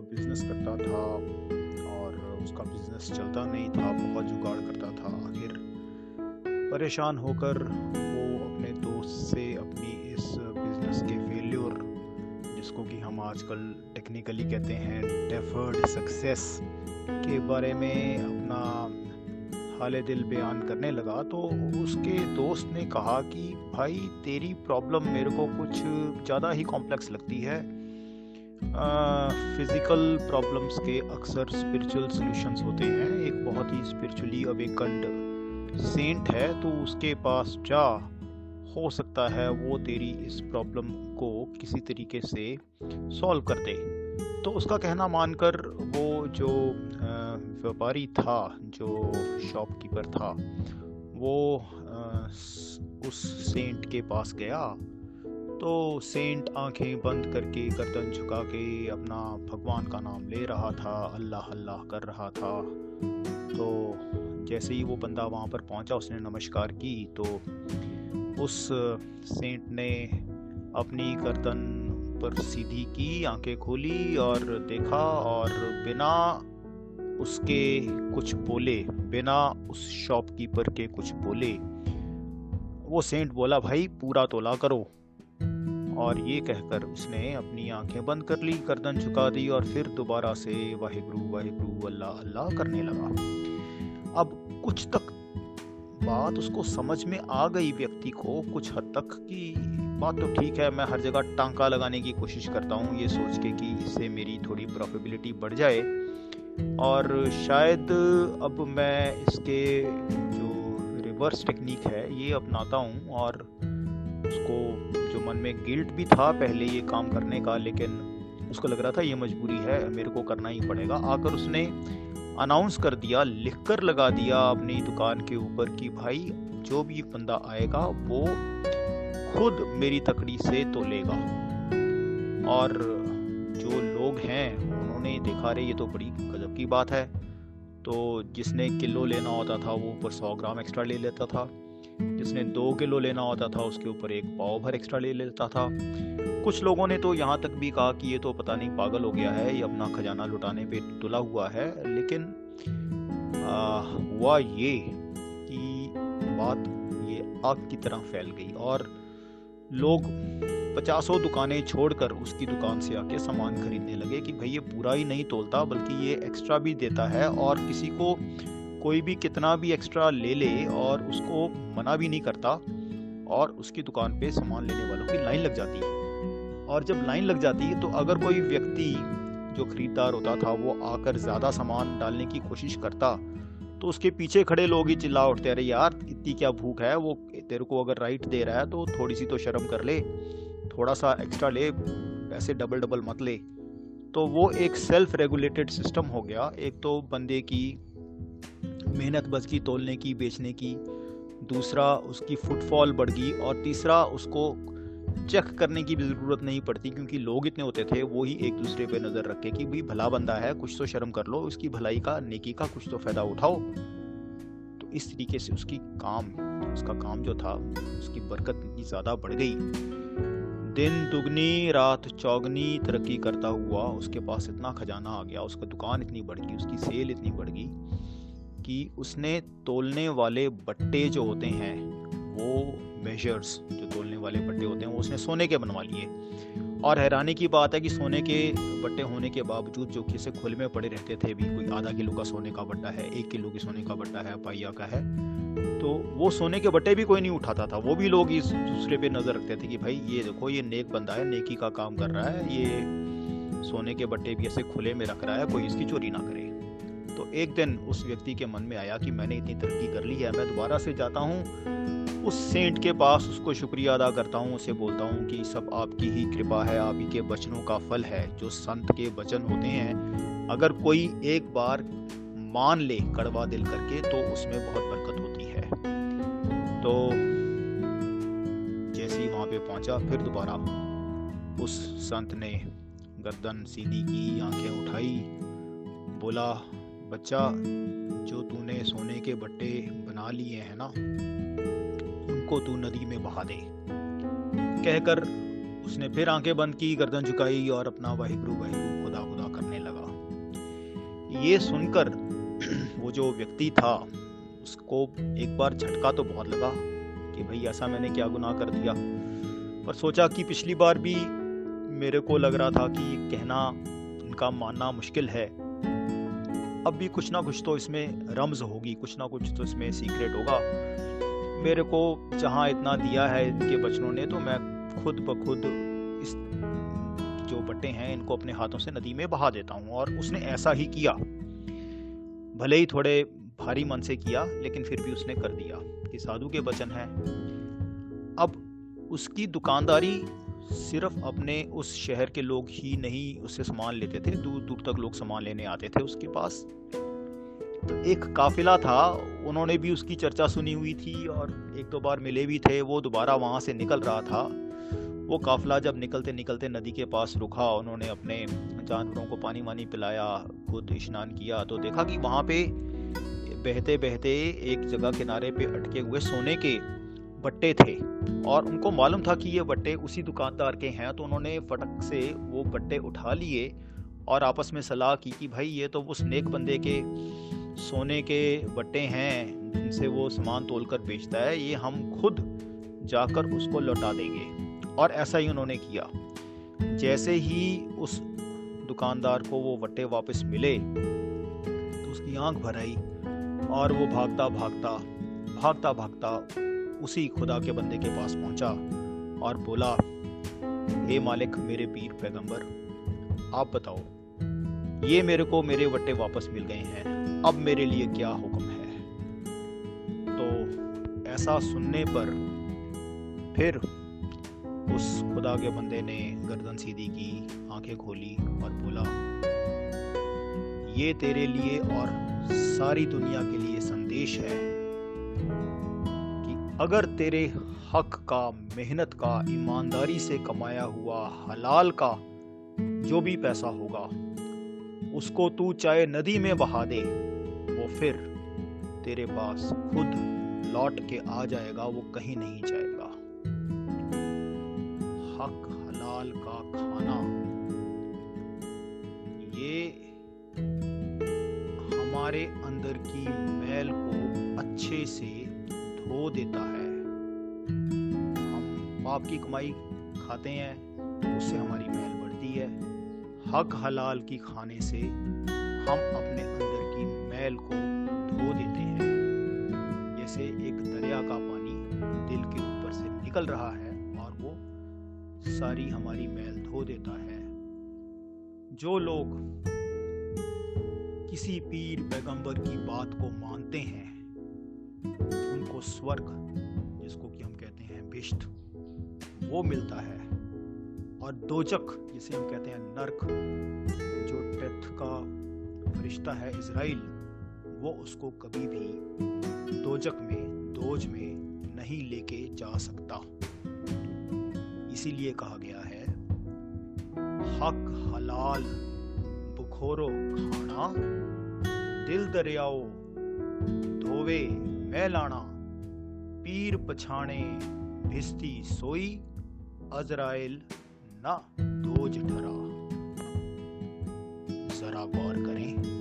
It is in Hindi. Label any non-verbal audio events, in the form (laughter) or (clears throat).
बिज़नेस करता था और उसका बिज़नेस चलता नहीं था, बहुत जुगाड़ करता था। आखिर परेशान होकर वो अपने दोस्त से अपनी इस बिज़नेस के फेल्योर जिसको कि हम आजकल टेक्निकली कहते हैं डेफर्ड सक्सेस के बारे में अपना हाल दिल बयान करने लगा तो उसके दोस्त ने कहा कि, भाई, तेरी प्रॉब्लम मेरे को कुछ ज़्यादा ही कॉम्प्लेक्स लगती है। फ़िज़िकल प्रॉब्लम्स के अक्सर स्पिरिचुअल सॉल्यूशंस होते हैं। एक बहुत ही स्पिरिचुअली अवेकंड सेंट है तो उसके पास जा, हो सकता है वो तेरी इस प्रॉब्लम को किसी तरीके से सॉल्व कर दे। तो उसका कहना मानकर वो जो व्यापारी था, जो शॉपकीपर था, वो उस सेंट के पास गया तो सेंट आँखें बंद करके गर्दन झुका के अपना भगवान का नाम ले रहा था, अल्लाह अल्लाह कर रहा था। तो जैसे ही वो बंदा वहाँ पर पहुँचा, उसने नमस्कार की तो उस सेंट ने अपनी गर्दन पर सीधी की, आँखें खोली और देखा और बिना उसके कुछ बोले, बिना उस शॉपकीपर के कुछ बोले, वो सेंट बोला, भाई, पूरा तोला करो। और ये कहकर उसने अपनी आँखें बंद कर ली, गर्दन झुका दी और फिर दोबारा से वाहिगुरु वाहिगुरु, अल्लाह अल्लाह करने लगा। अब कुछ तक बात उसको समझ में आ गई व्यक्ति को, कुछ हद तक कि बात तो ठीक है, मैं हर जगह टांका लगाने की कोशिश करता हूँ, ये सोच के कि इससे मेरी थोड़ी प्रॉफिबिलिटी बढ़ जाए। और शायद अब मैं इसके जो रिवर्स टेक्निक है, ये अपनाता हूँ और उसको, जो मन में गिल्ट भी था पहले ये काम करने का, लेकिन उसको लग रहा था ये मजबूरी है, मेरे को करना ही पड़ेगा। आकर उसने अनाउंस कर दिया लिख कर लगा दिया अपनी दुकान के ऊपर कि भाई, जो भी बंदा आएगा, वो खुद मेरी तकड़ी से तो लेगा और जो लोग हैं, उन्होंने देखा रहे ये तो बड़ी गजब की बात है। तो जिसने किलो लेना होता था, वो ऊपर सौ ग्राम एक्स्ट्रा ले लेता था। जिसने दो किलो लेना होता था उसके ऊपर एक पाव भर एक्स्ट्रा ले लेता था। कुछ लोगों ने तो यहाँ तक भी कहा कि ये तो पता नहीं पागल हो गया है ये अपना खजाना लुटाने पे तुला हुआ है लेकिन आ, हुआ ये कि बात ये आग की तरह फैल गई और लोग पचासों दुकानें छोड़कर उसकी दुकान से आके सामान खरीदने लगे कि भाई ये पूरा ही नहीं तोलता बल्कि ये एक्स्ट्रा भी देता है और किसी को कोई भी कितना भी एक्स्ट्रा ले ले और उसको मना भी नहीं करता और उसकी दुकान पे सामान लेने वालों की लाइन लग जाती है। और जब लाइन लग जाती है तो अगर कोई व्यक्ति जो खरीदार होता था, वो आकर ज़्यादा सामान डालने की कोशिश करता तो उसके पीछे खड़े लोग ही चिल्ला उठते, अरे यार, इतनी क्या भूख है? वो तेरे को अगर राइट दे रहा है तो थोड़ी सी तो शर्म कर ले थोड़ा सा एक्स्ट्रा ले, पैसे डबल डबल मत ले। तो वो एक सेल्फ रेगुलेटेड सिस्टम हो गया। एक तो बंदे की मेहनत बच की तोलने की, बेचने की। दूसरा, उसकी फुटफॉल बढ़ गई और तीसरा, उसको चेक करने की भी ज़रूरत नहीं पड़ती क्योंकि लोग इतने होते थे, वो ही एक दूसरे पे नज़र रखे कि भाई, भला बंदा है, कुछ तो शर्म कर लो, उसकी भलाई का, नेकी का कुछ तो फ़ायदा उठाओ। तो इस तरीके से उसकी काम, उसका काम जो था, उसकी बरकत इतनी ज़्यादा बढ़ गई। दिन दुगनी, रात चौगनी, तरक्की करता हुआ, उसके पास इतना खजाना आ गया, उसका दुकान इतनी बढ़ गई, उसकी सेल इतनी बढ़ गई। कि उसने तोलने वाले बट्टे जो होते हैं, वो मेजर्स जो तोलने वाले बट्टे होते हैं, वो उसने सोने के बनवा लिए। और हैरानी की बात है कि सोने के बट्टे होने के बावजूद जो कि खुले में पड़े रहते थे, भी कोई आधा किलो का सोने का बट्टा है, एक किलो की सोने का बट्टा है, पाइया का है तो वो सोने के बट्टे भी कोई नहीं उठाता था। वो भी लोग इस दूसरे पे नज़र रखते थे कि भाई, ये देखो, ये नेक बंदा है, नेकी का काम कर रहा है, ये सोने के बट्टे भी ऐसे खुले में रख रहा है, कोई इसकी चोरी ना करे। तो एक दिन उस व्यक्ति के मन में आया कि मैंने इतनी तरक्की कर ली है, मैं दोबारा से जाता हूँ। उस सेंट के पास उसको शुक्रिया अदा करता हूँ, उसे बोलता हूँ कि सब आपकी ही कृपा है, आप ही के बचनों का फल है, जो संत के वचन होते हैं। अगर कोई एक बार मान ले कड़वा दिल करके तो उसमें बहुत बरकत होती है। तो जैसे ही वहाँ पे पहुँचा, फिर दोबारा उस संत ने गर्दन सीधी की, आँखें उठाई, बोला बच्चा, जो तूने सोने के बट्टे बना लिए हैं ना, उनको तू नदी में बहा दे। कहकर उसने फिर आँखें बंद की, गर्दन झुकाई और अपना वाहिगुरु वाहिगुरु खुदा खुदा करने लगा। ये सुनकर (clears throat) वो जो व्यक्ति था, उसको एक बार झटका तो बहुत लगा कि भाई ऐसा मैंने क्या गुनाह कर दिया। पर सोचा कि पिछली बार भी मेरे को लग रहा था कि कहना, उनका मानना मुश्किल है। अब भी कुछ ना कुछ तो इसमें रम्ज होगी, कुछ ना कुछ तो इसमें सीक्रेट होगा। मेरे को जहाँ इतना दिया है इनके बचनों ने तो मैं खुद ब खुद इस जो बट्टे हैं, इनको अपने हाथों से नदी में बहा देता हूँ, और उसने ऐसा ही किया। भले ही थोड़े भारी मन से किया, लेकिन फिर भी उसने कर दिया कि साधु के वचन है। अब उसकी दुकानदारी सिर्फ़ अपने उस शहर के लोग ही नहीं उससे सामान लेते थे, दूर दूर तक लोग सामान लेने आते थे उसके पास। तो एक काफिला था, उन्होंने भी उसकी चर्चा सुनी हुई थी और एक दो बार मिले भी थे, वो दोबारा वहाँ से निकल रहा था। वो काफिला जब निकलते निकलते नदी के पास रुका, उन्होंने अपने जानवरों को पानी वानी पिलाया, खुद स्नान किया तो देखा कि वहाँ पे बहते बहते एक जगह किनारे पे अटके हुए सोने के बट्टे थे। और उनको मालूम था कि ये बट्टे उसी दुकानदार के हैं तो उन्होंने फटक से वो बट्टे उठा लिए और आपस में सलाह की कि भाई, ये तो उस नेक बंदे के सोने के बट्टे हैं, जिनसे वो सामान तोल कर बेचता है, ये हम खुद जाकर उसको लौटा देंगे। और ऐसा ही उन्होंने किया। जैसे ही उस दुकानदार को वो बट्टे वापस मिले तो उसकी आँख भर आई और वो भागता भागता भागता भागता उसी खुदा के बंदे के पास पहुँचा और बोला, हे मालिक, मेरे पीर पैगंबर, आप बताओ, ये मेरे को मेरे वट्टे वापस मिल गए हैं, अब मेरे लिए क्या हुक्म है? तो ऐसा सुनने पर फिर उस खुदा के बंदे ने गर्दन सीधी की, आँखें खोली और बोला, ये तेरे लिए और सारी दुनिया के लिए संदेश है। अगर तेरे हक का, मेहनत का, ईमानदारी से कमाया हुआ हलाल का जो भी पैसा होगा, उसको तू चाहे नदी में बहा दे, वो फिर तेरे पास खुद लौट के आ जाएगा, वो कहीं नहीं जाएगा। हक, हलाल का खाना, ये हमारे अंदर की मैल को अच्छे से धो देता है। हम पाप की कमाई खाते हैं, उससे हमारी मैल बढ़ती है। हक हलाल की खाने से हम अपने अंदर की मैल को धो देते हैं। जैसे एक दरिया का पानी दिल के ऊपर से निकल रहा है और वो सारी हमारी मैल धो देता है। जो लोग किसी पीर पैगंबर की बात को मानते हैं स्वर्ग, जिसको कि हम कहते हैं बिष्ट वो मिलता है। और दोजक जिसे हम कहते हैं नर्क, जो डेथ का रिश्ता है इसराइल वो उसको कभी भी दोजक में, दोज में नहीं लेके जा सकता। इसीलिए कहा गया है, हक हलाल, बुखोरो खाना, दिल दरियाओ, धोवे मैलाना पीर पछाणे भिस्ती सोई अजराइल ना दोज ठरा। जरा गौर करें।